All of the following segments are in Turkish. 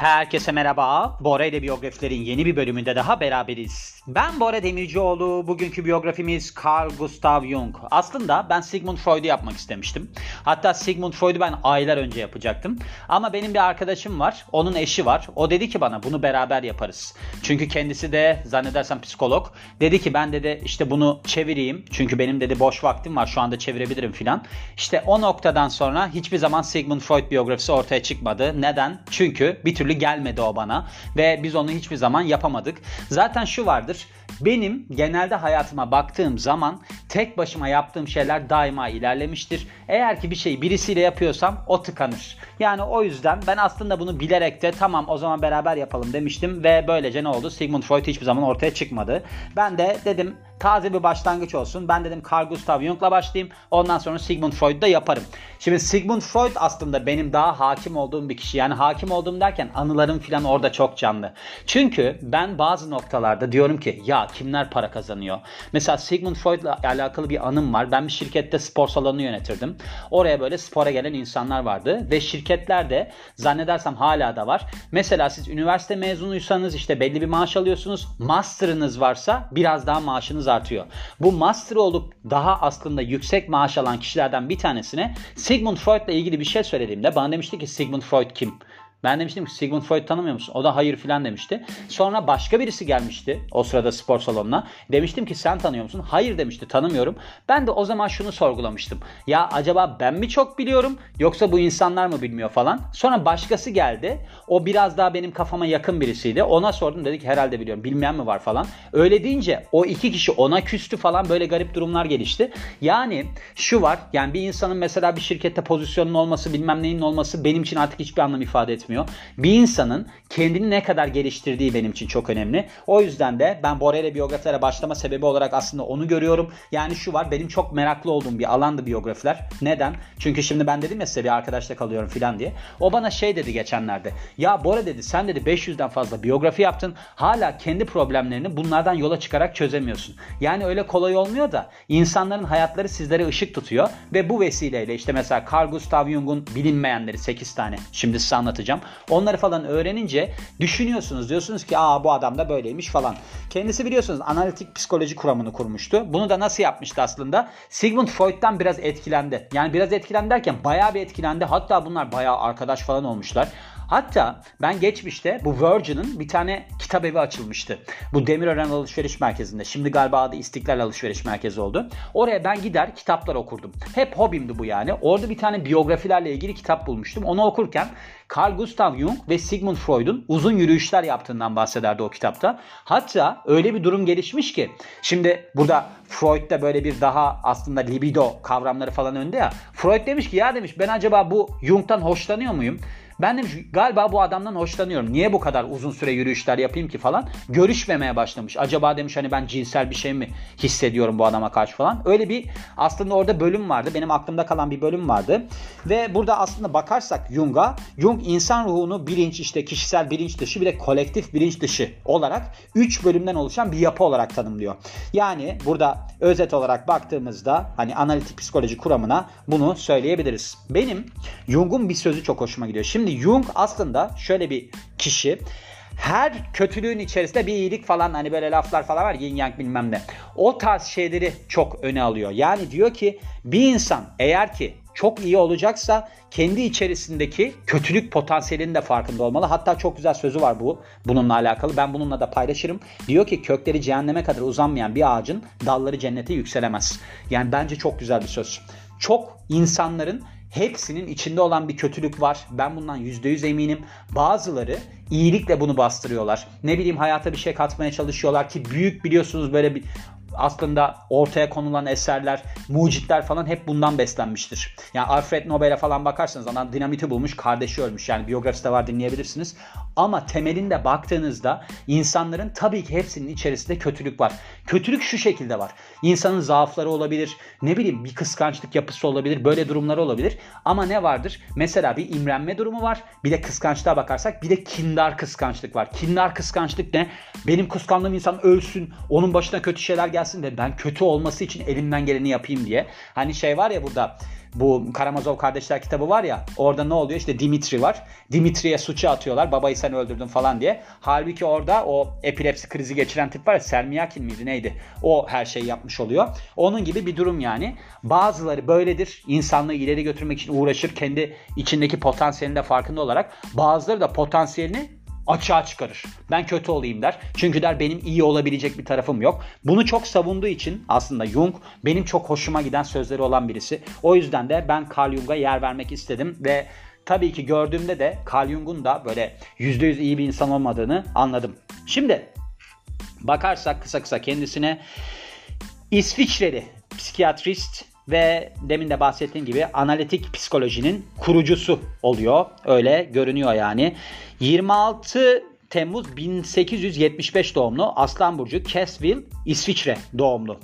Herkese merhaba. Bora ile biyografilerin yeni bir bölümünde daha beraberiz. Ben Bora Demircioğlu. Bugünkü biyografimiz Carl Gustav Jung. Aslında ben Sigmund Freud'u yapmak istemiştim. Hatta Sigmund Freud'u ben aylar önce yapacaktım. Ama benim bir arkadaşım var. Onun eşi var. O dedi ki bana bunu beraber yaparız. Çünkü kendisi de zannedersem psikolog. Dedi ki ben dedi işte bunu çevireyim. Çünkü benim dedi boş vaktim var. Şu anda çevirebilirim filan. İşte o noktadan sonra hiçbir zaman Sigmund Freud biyografisi ortaya çıkmadı. Neden? Çünkü bir türlü türlü gelmedi o bana ve biz onu hiçbir zaman yapamadık. Zaten şu vardır. Benim genelde hayatıma baktığım zaman tek başıma yaptığım şeyler daima ilerlemiştir. Eğer ki bir şeyi birisiyle yapıyorsam o tıkanır. Yani o yüzden ben aslında bunu bilerek de tamam o zaman beraber yapalım demiştim ve böylece ne oldu? Sigmund Freud hiçbir zaman ortaya çıkmadı. Ben de dedim taze bir başlangıç olsun. Ben dedim Carl Gustav Jung'la başlayayım. Ondan sonra Sigmund Freud'da yaparım. Şimdi Sigmund Freud aslında benim daha hakim olduğum bir kişi. Yani hakim olduğum derken anılarım falan orada çok canlı. Çünkü ben bazı noktalarda diyorum ki ya kimler para kazanıyor? Mesela Sigmund Freud'la alakalı bir anım var. Ben bir şirkette spor salonu yönetirdim. Oraya böyle spora gelen insanlar vardı ve şirketlerde zannedersem hala da var. Mesela siz üniversite mezunuysanız işte belli bir maaş alıyorsunuz. Master'ınız varsa biraz daha maaşınız artıyor. Bu master olup daha aslında yüksek maaş alan kişilerden bir tanesine Sigmund Freud'la ilgili bir şey söylediğimde bana demişti ki Sigmund Freud kim? Ben demiştim ki Sigmund Freud tanımıyor musun? O da hayır filan demişti. Sonra başka birisi gelmişti o sırada spor salonuna. Demiştim ki sen tanıyor musun? Hayır demişti tanımıyorum. Ben de o zaman şunu sorgulamıştım. Ya acaba ben mi çok biliyorum yoksa bu insanlar mı bilmiyor falan. Sonra başkası geldi. O biraz daha benim kafama yakın birisiydi. Ona sordum dedi ki herhalde biliyorum. Bilmeyen mi var falan. Öyle deyince o iki kişi ona küstü falan böyle garip durumlar gelişti. Yani şu var yani bir insanın mesela bir şirkette pozisyonun olması bilmem neyin olması benim için artık hiçbir anlam ifade etmiyor etmiyor. Bir insanın kendini ne kadar geliştirdiği benim için çok önemli. O yüzden de ben Bora ile biyografilere başlama sebebi olarak aslında onu görüyorum. Yani şu var benim çok meraklı olduğum bir alandı biyografiler. Neden? Çünkü şimdi ben dedim ya size bir arkadaşla kalıyorum filan diye. O bana şey dedi geçenlerde. Ya Bora dedi sen dedi 500'den fazla biyografi yaptın. Hala kendi problemlerini bunlardan yola çıkarak çözemiyorsun. Yani öyle kolay olmuyor da insanların hayatları sizlere ışık tutuyor ve bu vesileyle işte mesela Carl Gustav Jung'un bilinmeyenleri 8 tane şimdi size anlatacağım. Onları falan öğrenince düşünüyorsunuz. Diyorsunuz ki aa bu adam da böyleymiş falan. Kendisi biliyorsunuz analitik psikoloji kuramını kurmuştu. Bunu da nasıl yapmıştı aslında? Sigmund Freud'dan biraz etkilendi. Yani biraz etkilendi derken bayağı bir etkilendi. Hatta bunlar bayağı arkadaş falan olmuşlar. Hatta ben geçmişte bu Virgin'in bir tane kitap evi açılmıştı. Bu Demirören Alışveriş Merkezi'nde. Şimdi galiba adı İstiklal Alışveriş Merkezi oldu. Oraya ben gider kitaplar okurdum. Hep hobimdi bu yani. Orada bir tane biyografilerle ilgili kitap bulmuştum. Onu okurken Carl Gustav Jung ve Sigmund Freud'un uzun yürüyüşler yaptığından bahsederdi o kitapta. Hatta öyle bir durum gelişmiş ki şimdi burada Freud'da böyle bir daha aslında libido kavramları falan önde ya. Freud demiş ki ya demiş ben acaba bu Jung'tan hoşlanıyor muyum? Ben demiş galiba bu adamdan hoşlanıyorum. Niye bu kadar uzun süre yürüyüşler yapayım ki falan. Görüşmemeye başlamış. Acaba demiş hani ben cinsel bir şey mi hissediyorum bu adama karşı falan. Öyle bir aslında orada bölüm vardı. Benim aklımda kalan bir bölüm vardı. Ve burada aslında bakarsak Jung'a Jung insan ruhunu bilinç işte kişisel bilinç dışı bir de kolektif bilinç dışı olarak 3 bölümden oluşan bir yapı olarak tanımlıyor. Yani burada özet olarak baktığımızda hani analitik psikoloji kuramına bunu söyleyebiliriz. Benim Jung'un bir sözü çok hoşuma gidiyor. Şimdi Şimdi Jung aslında şöyle bir kişi. Her kötülüğün içerisinde bir iyilik falan hani böyle laflar falan var yin yang bilmem ne. O tarz şeyleri çok öne alıyor. Yani diyor ki bir insan eğer ki çok iyi olacaksa kendi içerisindeki kötülük potansiyelinin de farkında olmalı. Hatta çok güzel sözü var bu bununla alakalı. Ben bununla da paylaşırım. Diyor ki kökleri cehenneme kadar uzanmayan bir ağacın dalları cennete yükselemez. Yani bence çok güzel bir söz. Çok insanların Hepsinin içinde olan bir kötülük var. Ben bundan %100 eminim. Bazıları iyilikle bunu bastırıyorlar. Ne bileyim hayata bir şey katmaya çalışıyorlar ki büyük biliyorsunuz böyle bir aslında ortaya konulan eserler, mucitler falan hep bundan beslenmiştir. Yani Alfred Nobel'e falan bakarsanız adam dinamiti bulmuş, kardeşi ölmüş. Yani biyografisi de var dinleyebilirsiniz. Ama temelinde baktığınızda insanların tabii ki hepsinin içerisinde kötülük var. Kötülük şu şekilde var. İnsanın zaafları olabilir, ne bileyim bir kıskançlık yapısı olabilir, böyle durumlar olabilir. Ama ne vardır? Mesela bir imrenme durumu var. Bir de kıskançlığa bakarsak bir de kindar kıskançlık var. Kindar kıskançlık ne? Benim kıskandığım insan ölsün, onun başına kötü şeyler gelsin de ben kötü olması için elimden geleni yapayım diye. Hani şey var ya burada bu Karamazov kardeşler kitabı var ya orada ne oluyor işte Dimitri var. Dimitri'ye suçu atıyorlar babayı sen öldürdün falan diye. Halbuki orada o epilepsi krizi geçiren tip var ya Selmiyakin miydi neydi? O her şeyi yapmış oluyor. Onun gibi bir durum yani. Bazıları böyledir. İnsanlığı ileri götürmek için uğraşır. Kendi içindeki potansiyelinin de farkında olarak. Bazıları da potansiyelini açığa çıkarır. Ben kötü olayım der. Çünkü der benim iyi olabilecek bir tarafım yok. Bunu çok savunduğu için aslında Jung benim çok hoşuma giden sözleri olan birisi. O yüzden de ben Carl Jung'a yer vermek istedim ve tabii ki gördüğümde de Carl Jung'un da böyle %100 iyi bir insan olmadığını anladım. Şimdi bakarsak kısa kısa kendisine İsviçreli psikiyatrist ve demin de bahsettiğim gibi analitik psikolojinin kurucusu oluyor. Öyle görünüyor yani. 26 Temmuz 1875 doğumlu Aslan Burcu Kesville İsviçre doğumlu.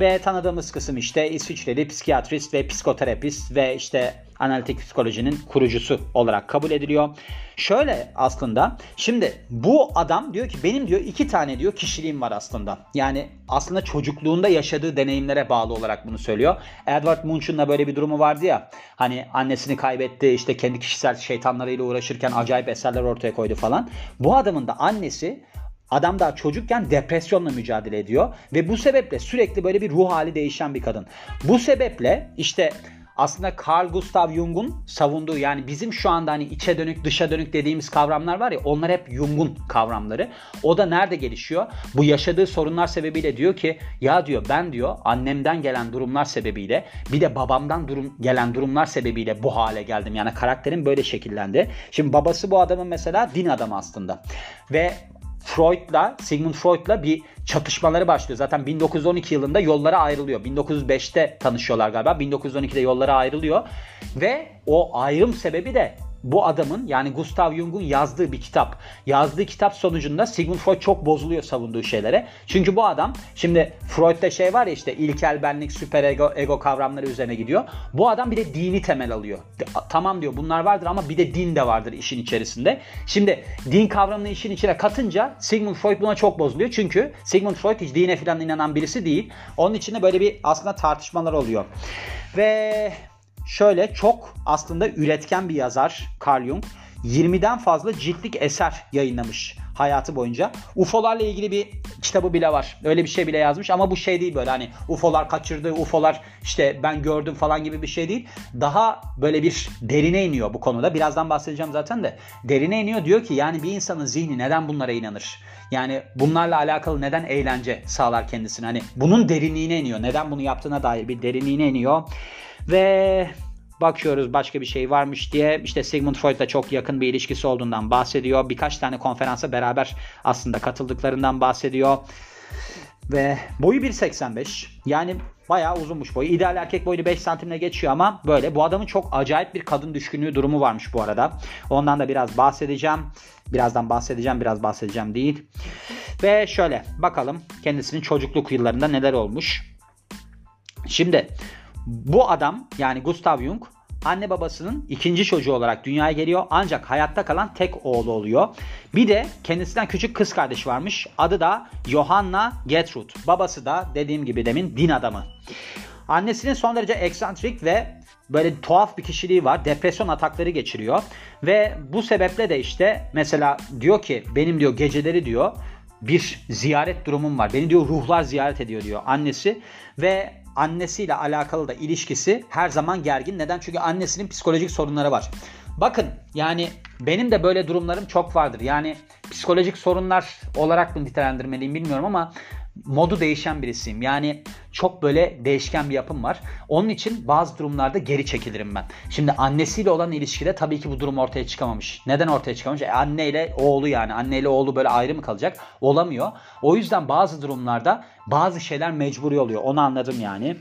Ve tanıdığımız kısım işte İsviçreli psikiyatrist ve psikoterapist ve işte analitik psikolojinin kurucusu olarak kabul ediliyor. Şöyle aslında şimdi bu adam diyor ki benim diyor iki tane diyor kişiliğim var aslında. Yani aslında çocukluğunda yaşadığı deneyimlere bağlı olarak bunu söylüyor. Edward Munch'un da böyle bir durumu vardı ya. Hani annesini kaybetti işte kendi kişisel şeytanlarıyla uğraşırken acayip eserler ortaya koydu falan. Bu adamın da annesi Adam daha çocukken depresyonla mücadele ediyor ve bu sebeple sürekli böyle bir ruh hali değişen bir kadın. Bu sebeple işte aslında Carl Gustav Jung'un savunduğu yani bizim şu anda hani içe dönük dışa dönük dediğimiz kavramlar var ya onlar hep Jung'un kavramları. O da nerede gelişiyor? Bu yaşadığı sorunlar sebebiyle diyor ki ya diyor ben diyor annemden gelen durumlar sebebiyle bir de babamdan durum gelen durumlar sebebiyle bu hale geldim. Yani karakterim böyle şekillendi. Şimdi babası bu adamın mesela din adamı aslında. Ve Freud'la, Sigmund Freud'la bir çatışmaları başlıyor. Zaten 1912 yılında yollara ayrılıyor. 1905'te tanışıyorlar galiba. 1912'de yollara ayrılıyor. Ve o ayrım sebebi de bu adamın yani Gustav Jung'un yazdığı bir kitap. Yazdığı kitap sonucunda Sigmund Freud çok bozuluyor savunduğu şeylere. Çünkü bu adam şimdi Freud'da şey var ya işte ilkel benlik, süper ego, ego kavramları üzerine gidiyor. Bu adam bir de dini temel alıyor. Tamam diyor bunlar vardır ama bir de din de vardır işin içerisinde. Şimdi din kavramını işin içine katınca Sigmund Freud buna çok bozuluyor. Çünkü Sigmund Freud hiç dine falan inanan birisi değil. Onun içinde böyle bir aslında tartışmalar oluyor. Ve şöyle çok aslında üretken bir yazar Carl Jung. 20'den fazla ciltlik eser yayınlamış hayatı boyunca. UFO'larla ilgili bir kitabı bile var. Öyle bir şey bile yazmış ama bu şey değil böyle hani UFO'lar kaçırdı, UFO'lar işte ben gördüm falan gibi bir şey değil. Daha böyle bir derine iniyor bu konuda. Birazdan bahsedeceğim zaten de. Derine iniyor diyor ki yani bir insanın zihni neden bunlara inanır? Yani bunlarla alakalı neden eğlence sağlar kendisine? Hani bunun derinliğine iniyor. Neden bunu yaptığına dair bir derinliğine iniyor. Ve bakıyoruz başka bir şey varmış diye işte Sigmund Freud'la çok yakın bir ilişkisi olduğundan bahsediyor. Birkaç tane konferansa beraber aslında katıldıklarından bahsediyor. Ve boyu 1.85 yani bayağı uzunmuş boyu. İdeal erkek boyu 5 santimle geçiyor ama böyle. Bu adamın çok acayip bir kadın düşkünlüğü durumu varmış bu arada. Ondan da biraz bahsedeceğim. Birazdan bahsedeceğim biraz bahsedeceğim değil. Ve şöyle bakalım kendisinin çocukluk yıllarında neler olmuş. Şimdi bu adam yani Gustav Jung anne babasının ikinci çocuğu olarak dünyaya geliyor ancak hayatta kalan tek oğlu oluyor. Bir de kendisinden küçük kız kardeş varmış. Adı da Johanna Gertrud. Babası da dediğim gibi demin din adamı. Annesinin son derece eksantrik ve böyle tuhaf bir kişiliği var. Depresyon atakları geçiriyor. Ve bu sebeple de işte mesela diyor ki benim diyor geceleri diyor bir ziyaret durumum var. Beni diyor ruhlar ziyaret ediyor diyor annesi ve annesiyle alakalı da ilişkisi her zaman gergin. Neden? Çünkü annesinin psikolojik sorunları var. Bakın yani benim de böyle durumlarım çok vardır. Yani psikolojik sorunlar olarak mı nitelendirmeliyim bilmiyorum ama modu değişen birisiyim. Yani çok böyle değişken bir yapım var. Onun için bazı durumlarda geri çekilirim ben. Şimdi annesiyle olan ilişkide tabii ki bu durum ortaya çıkamamış. Neden ortaya çıkamamış? E, anneyle oğlu yani. Anneyle oğlu böyle ayrı mı kalacak? Olamıyor. O yüzden bazı durumlarda bazı şeyler mecburi oluyor. Onu anladım yani.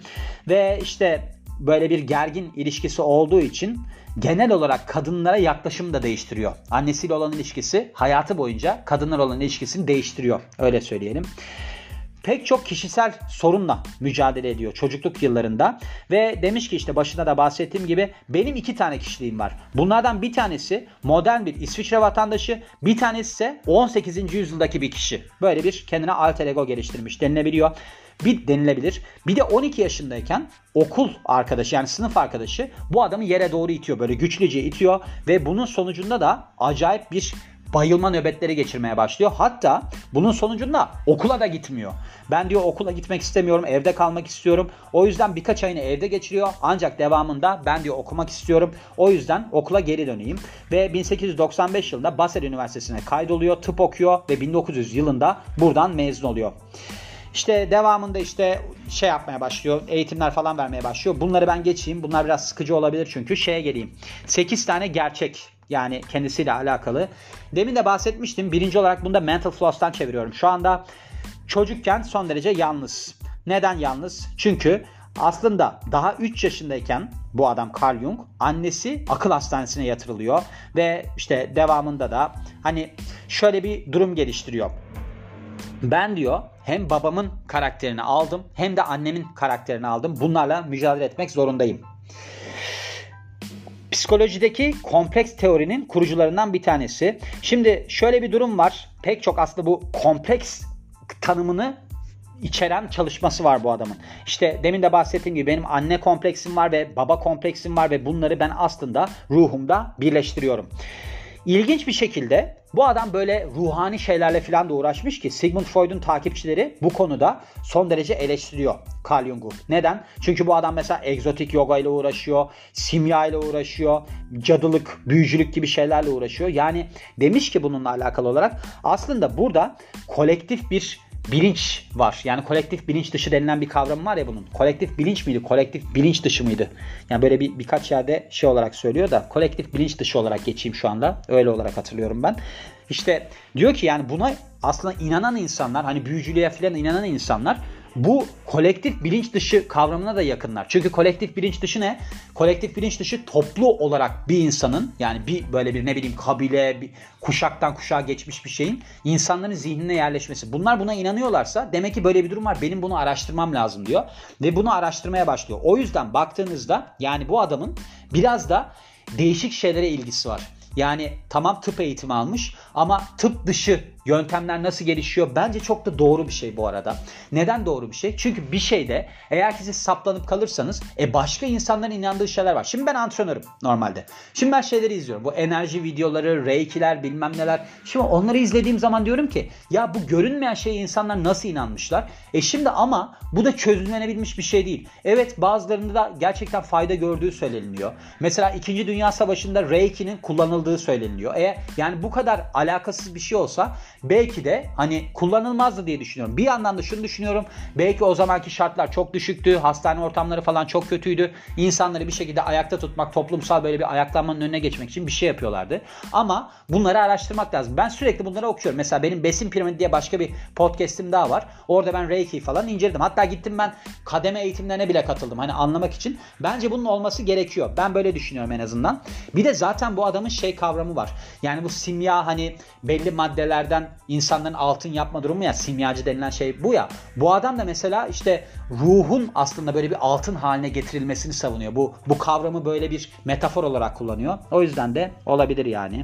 Ve işte böyle bir gergin ilişkisi olduğu için genel olarak kadınlara yaklaşım da değiştiriyor. Annesiyle olan ilişkisi hayatı boyunca kadınlar olan ilişkisini değiştiriyor. Öyle söyleyelim. Pek çok kişisel sorunla mücadele ediyor çocukluk yıllarında ve demiş ki işte başında da bahsettiğim gibi benim iki tane kişiliğim var. Bunlardan bir tanesi modern bir İsviçre vatandaşı, bir tanesi ise 18. yüzyıldaki bir kişi. Böyle bir kendine alter ego geliştirmiş denilebiliyor bir denilebilir. Bir de 12 yaşındayken okul arkadaşı yani sınıf arkadaşı bu adamı yere doğru itiyor. Böyle güçlüce itiyor ve bunun sonucunda da acayip bir bayılma nöbetleri geçirmeye başlıyor. Hatta bunun sonucunda okula da gitmiyor. Ben diyor okula gitmek istemiyorum, evde kalmak istiyorum. O yüzden birkaç ayını evde geçiriyor. Ancak devamında ben diyor okumak istiyorum. O yüzden okula geri döneyim. Ve 1895 yılında Basel Üniversitesi'ne kaydoluyor, tıp okuyor ve 1900 yılında buradan mezun oluyor. İşte devamında işte şey yapmaya başlıyor. Eğitimler falan vermeye başlıyor. Bunları ben geçeyim. Bunlar biraz sıkıcı olabilir çünkü şeye geleyim. 8 tane gerçek yani kendisiyle alakalı. Demin de bahsetmiştim. Birinci olarak bunu da Mental Floss'tan çeviriyorum. Şu anda çocukken son derece yalnız. Neden yalnız? Çünkü aslında daha 3 yaşındayken bu adam Carl Jung annesi akıl hastanesine yatırılıyor ve işte devamında da hani şöyle bir durum geliştiriyor. Ben diyor hem babamın karakterini aldım hem de annemin karakterini aldım. Bunlarla mücadele etmek zorundayım. Psikolojideki kompleks teorinin kurucularından bir tanesi. Şimdi şöyle bir durum var. Pek çok aslında bu kompleks tanımını içeren çalışması var bu adamın. İşte demin de bahsettiğim gibi benim anne kompleksim var ve baba kompleksim var ve bunları ben aslında ruhumda birleştiriyorum. İlginç bir şekilde bu adam böyle ruhani şeylerle falan da uğraşmış ki Sigmund Freud'un takipçileri bu konuda son derece eleştiriyor Carl Jung'u. Neden? Çünkü bu adam mesela egzotik yoga ile uğraşıyor, simya ile uğraşıyor, cadılık, büyücülük gibi şeylerle uğraşıyor. Yani demiş ki bununla alakalı olarak aslında burada kolektif bir bilinç var. Yani kolektif bilinç dışı denilen bir kavram var ya bunun. Kolektif bilinç miydi? Kolektif bilinç dışı mıydı? Yani böyle bir birkaç yerde şey olarak söylüyor da kolektif bilinç dışı olarak geçeyim şu anda. Öyle olarak hatırlıyorum ben. İşte diyor ki yani buna aslında inanan insanlar hani büyücülüğe falan inanan insanlar bu kolektif bilinç dışı kavramına da yakınlar. Çünkü kolektif bilinç dışı ne? Kolektif bilinç dışı toplu olarak bir insanın yani bir böyle bir ne bileyim kabile, bir kuşaktan kuşağa geçmiş bir şeyin insanların zihnine yerleşmesi. Bunlar buna inanıyorlarsa demek ki böyle bir durum var. Benim bunu araştırmam lazım diyor ve bunu araştırmaya başlıyor. O yüzden baktığınızda yani bu adamın biraz da değişik şeylere ilgisi var. Yani tamam tıp eğitimi almış ama tıp dışı yöntemler nasıl gelişiyor? Bence çok da doğru bir şey bu arada. Neden doğru bir şey? Çünkü bir şeyde eğer ki siz saplanıp kalırsanız e başka insanların inandığı şeyler var. Şimdi ben antrenörüm normalde. Şimdi ben şeyleri izliyorum. Bu enerji videoları, reikiler bilmem neler. Şimdi onları izlediğim zaman diyorum ki ya bu görünmeyen şeye insanlar nasıl inanmışlar? E şimdi ama bu da çözümlenebilmiş bir şey değil. Evet bazılarında da gerçekten fayda gördüğü söyleniliyor. Mesela 2. Dünya Savaşı'nda Reiki'nin kullanıldığı söyleniyor. E yani bu kadar alakasız bir şey olsa belki de hani kullanılmazdı diye düşünüyorum. Bir yandan da şunu düşünüyorum. Belki o zamanki şartlar çok düşüktü. Hastane ortamları falan çok kötüydü. İnsanları bir şekilde ayakta tutmak, toplumsal böyle bir ayaklanmanın önüne geçmek için bir şey yapıyorlardı. Ama bunları araştırmak lazım. Ben sürekli bunları okuyorum. Mesela benim Besin Piramidi diye başka bir podcast'im daha var. Orada ben Reiki falan inceledim. Hatta gittim ben kademe eğitimlerine bile katıldım. Hani anlamak için. Bence bunun olması gerekiyor. Ben böyle düşünüyorum en azından. Bir de zaten bu adamın şey kavramı var. Yani bu simya hani belli maddelerden insanların altın yapma durumu ya simyacı denilen şey bu ya. Bu adam da mesela işte ruhun aslında böyle bir altın haline getirilmesini savunuyor. Bu bu kavramı böyle bir metafor olarak kullanıyor. O yüzden de olabilir yani.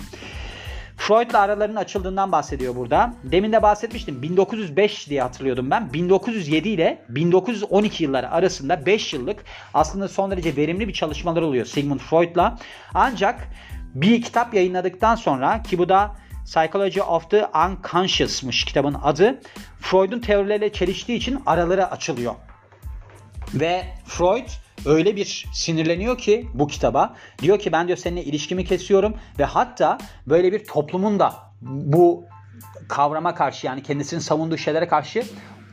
Freud'la aralarının açıldığından bahsediyor burada. Demin de bahsetmiştim. 1905 diye hatırlıyordum ben. 1907 ile 1912 yılları arasında 5 yıllık aslında son derece verimli bir çalışmalar oluyor Sigmund Freud'la. Ancak bir kitap yayınladıktan sonra ki bu da Psychology of the Unconscious'mış kitabın adı. Freud'un teorileriyle çeliştiği için araları açılıyor. Ve Freud öyle bir sinirleniyor ki bu kitaba. Diyor ki ben diyor seninle ilişkimi kesiyorum ve hatta böyle bir toplumun da bu kavrama karşı yani kendisinin savunduğu şeylere karşı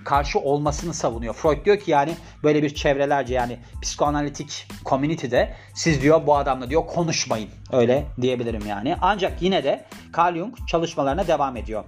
karşı olmasını savunuyor. Freud diyor ki yani böyle bir çevrelerce yani psikoanalitik community'de siz diyor bu adamla diyor konuşmayın. Öyle diyebilirim yani. Ancak yine de Carl Jung çalışmalarına devam ediyor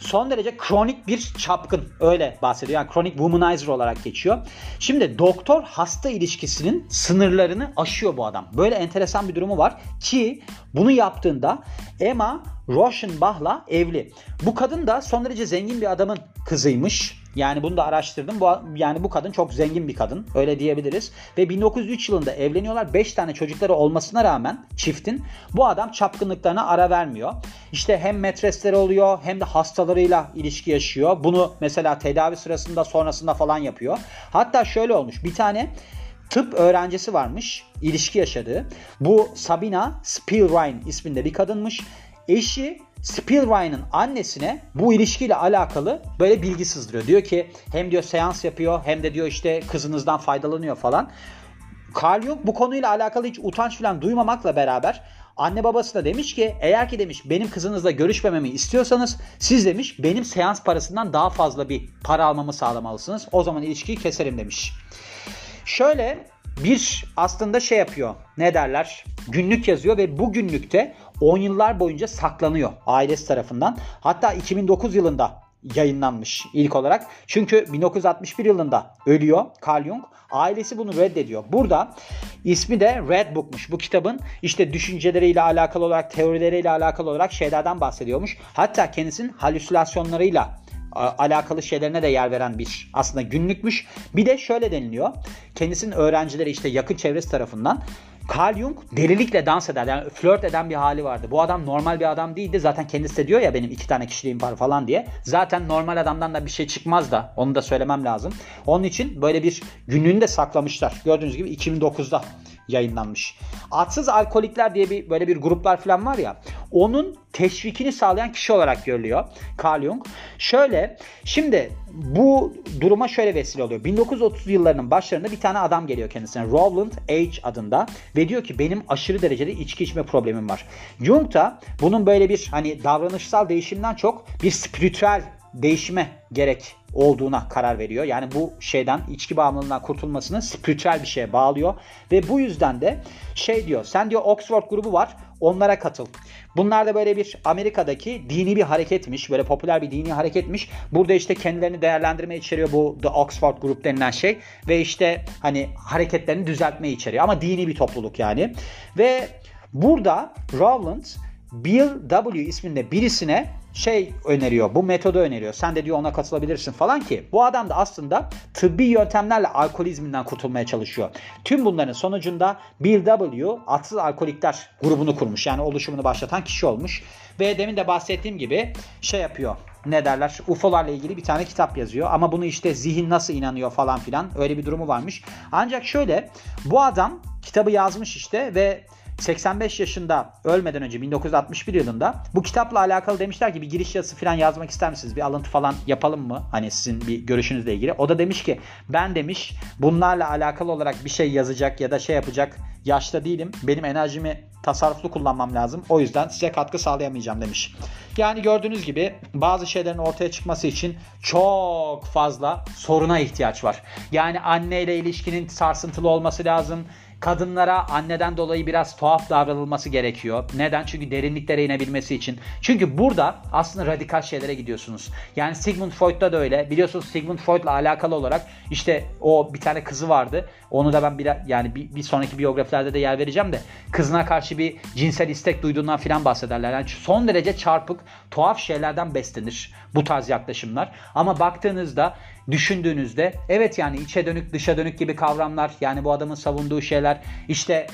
son derece kronik bir çapkın öyle bahsediyor. Yani kronik womanizer olarak geçiyor. Şimdi doktor hasta ilişkisinin sınırlarını aşıyor bu adam. Böyle enteresan bir durumu var ki bunu yaptığında Emma Rauschenbach'la evli. Bu kadın da son derece zengin bir adamın kızıymış. Yani bunu da araştırdım. Bu, yani bu kadın çok zengin bir kadın. Öyle diyebiliriz. Ve 1903 yılında evleniyorlar. 5 tane çocukları olmasına rağmen çiftin bu adam çapkınlıklarına ara vermiyor. İşte hem metresleri oluyor hem de hastalarıyla ilişki yaşıyor. Bunu mesela tedavi sırasında sonrasında falan yapıyor. Hatta şöyle olmuş. Bir tane tıp öğrencisi varmış. ilişki yaşadığı. Bu Sabina Spielrein isminde bir kadınmış. Eşi Spielwein'in annesine bu ilişkiyle alakalı böyle bilgi sızdırıyor. Diyor ki hem diyor seans yapıyor hem de diyor işte kızınızdan faydalanıyor falan. Carl Jung bu konuyla alakalı hiç utanç falan duymamakla beraber anne babası da demiş ki eğer ki demiş benim kızınızla görüşmememi istiyorsanız siz demiş benim seans parasından daha fazla bir para almamı sağlamalısınız. O zaman ilişkiyi keserim demiş. Şöyle bir aslında şey yapıyor. Ne derler? Günlük yazıyor ve bu günlükte 10 yıllar boyunca saklanıyor ailesi tarafından. Hatta 2009 yılında yayınlanmış ilk olarak. Çünkü 1961 yılında ölüyor Carl Jung. Ailesi bunu reddediyor. Burada ismi de Red Book'muş. Bu kitabın işte düşünceleriyle alakalı olarak, teorileriyle alakalı olarak şeylerden bahsediyormuş. Hatta kendisinin halüsinasyonlarıyla alakalı şeylerine de yer veren bir aslında günlükmüş. Bir de şöyle deniliyor. Kendisinin öğrencileri işte yakın çevresi tarafından Carl Jung delilikle dans eder. Yani flört eden bir hali vardı. Bu adam normal bir adam değildi. Zaten kendisi de diyor ya benim iki tane kişiliğim var falan diye. Zaten normal adamdan da bir şey çıkmaz da. Onu da söylemem lazım. Onun için böyle bir günlüğünü de saklamışlar. Gördüğünüz gibi 2009'da yayınlanmış. Atsız alkolikler diye bir böyle bir gruplar falan var ya. Onun teşvikini sağlayan kişi olarak görülüyor Carl Jung. Şöyle şimdi bu duruma şöyle vesile oluyor. 1930 yıllarının başlarında bir tane adam geliyor kendisine. Rowland H adında ve diyor ki benim aşırı derecede içki içme problemim var. Jung da bunun böyle bir hani davranışsal değişimden çok bir spiritüel değişime gerek olduğuna karar veriyor. Yani bu şeyden içki bağımlılığından kurtulmasını spiritüel bir şeye bağlıyor ve bu yüzden de şey diyor sen diyor Oxford grubu var onlara katıl. Bunlar da böyle bir Amerika'daki dini bir hareketmiş. Böyle popüler bir dini hareketmiş. Burada işte kendilerini değerlendirme içeriyor bu The Oxford Group denilen şey. Ve işte hani hareketlerini düzeltme içeriyor. Ama dini bir topluluk yani. Ve burada Rowland Bill W isminde birisine şey öneriyor. Bu metodu öneriyor. Sen de diyor ona katılabilirsin falan ki bu adam da aslında tıbbi yöntemlerle alkolizminden kurtulmaya çalışıyor. Tüm bunların sonucunda Bill W. atsız alkolikler grubunu kurmuş. Yani oluşumunu başlatan kişi olmuş. Ve demin de bahsettiğim gibi şey yapıyor ne derler UFO'larla ilgili bir tane kitap yazıyor. Ama bunu işte zihin nasıl inanıyor falan filan öyle bir durumu varmış. Ancak şöyle bu adam kitabı yazmış işte ve 85 yaşında ölmeden önce 1961 yılında bu kitapla alakalı demişler ki bir giriş yazısı falan yazmak ister misiniz? Bir alıntı falan yapalım mı? Hani sizin bir görüşünüzle ilgili. O da demiş ki ben demiş bunlarla alakalı olarak bir şey yazacak ya da şey yapacak yaşta değilim. Benim enerjimi tasarruflu kullanmam lazım. O yüzden size katkı sağlayamayacağım demiş. Yani gördüğünüz gibi bazı şeylerin ortaya çıkması için çok fazla soruna ihtiyaç var. Yani anneyle ilişkinin sarsıntılı olması lazım kadınlara anneden dolayı biraz tuhaf davranılması gerekiyor. Neden? Çünkü derinliklere inebilmesi için. Çünkü burada aslında radikal şeylere gidiyorsunuz. Yani Sigmund Freud'da da öyle. Biliyorsunuz Sigmund Freud'la alakalı olarak işte o bir tane kızı vardı. Onu da ben bir, yani bir, bir sonraki biyografilerde de yer vereceğim de kızına karşı bir cinsel istek duyduğundan filan bahsederler. Yani son derece çarpık, tuhaf şeylerden beslenir bu tarz yaklaşımlar. Ama baktığınızda düşündüğünüzde evet yani içe dönük dışa dönük gibi kavramlar yani bu adamın savunduğu şeyler işte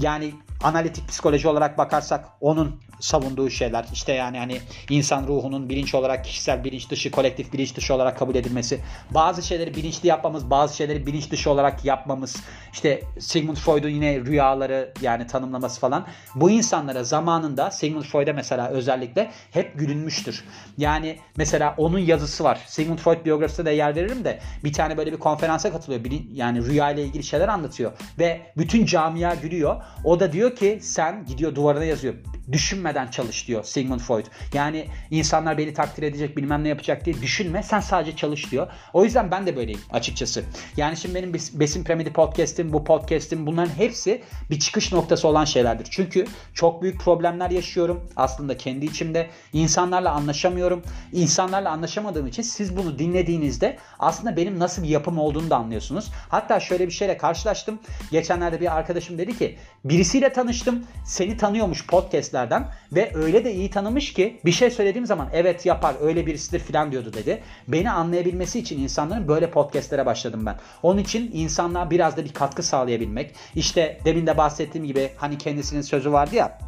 yani analitik psikoloji olarak bakarsak onun savunduğu şeyler işte yani hani insan ruhunun bilinç olarak kişisel bilinç dışı kolektif bilinç dışı olarak kabul edilmesi bazı şeyleri bilinçli yapmamız bazı şeyleri bilinç dışı olarak yapmamız işte Sigmund Freud'un yine rüyaları yani tanımlaması falan bu insanlara zamanında Sigmund Freud'a mesela özellikle hep gülünmüştür. Yani mesela onun yazısı var. Sigmund Freud biyografisinde de yer veririm de bir tane böyle bir konferansa katılıyor. Yani rüya ile ilgili şeyler anlatıyor ve bütün camia gülüyor. O da diyor ki sen gidiyor duvarına yazıyor düşünmeden çalış diyor Sigmund Freud. Yani insanlar beni takdir edecek bilmem ne yapacak diye düşünme sen sadece çalış diyor. O yüzden ben de böyleyim açıkçası. Yani şimdi benim Besin Piramidi podcast'im bu podcast'im bunların hepsi bir çıkış noktası olan şeylerdir. Çünkü çok büyük problemler yaşıyorum aslında kendi içimde. insanlarla anlaşamıyorum. İnsanlarla anlaşamadığım için siz bunu dinlediğinizde aslında benim nasıl bir yapım olduğunu da anlıyorsunuz. Hatta şöyle bir şeyle karşılaştım. Geçenlerde bir arkadaşım dedi ki birisiyle tanıştım. Seni tanıyormuş podcast'ler podcastlerden ve öyle de iyi tanımış ki bir şey söylediğim zaman evet yapar öyle birisidir filan diyordu dedi. Beni anlayabilmesi için insanların böyle podcastlere başladım ben. Onun için insanlığa biraz da bir katkı sağlayabilmek. İşte demin de bahsettiğim gibi hani kendisinin sözü vardı ya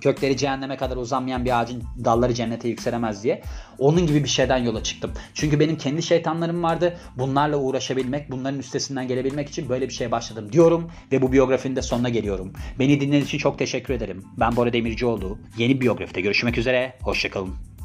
kökleri cehenneme kadar uzanmayan bir ağacın dalları cennete yükselemez diye. Onun gibi bir şeyden yola çıktım. Çünkü benim kendi şeytanlarım vardı. Bunlarla uğraşabilmek, bunların üstesinden gelebilmek için böyle bir şeye başladım diyorum ve bu biyografinin de sonuna geliyorum. Beni dinlediğiniz için çok teşekkür ederim. Ben Bora Demircioğlu. Yeni biyografide görüşmek üzere. Hoşçakalın.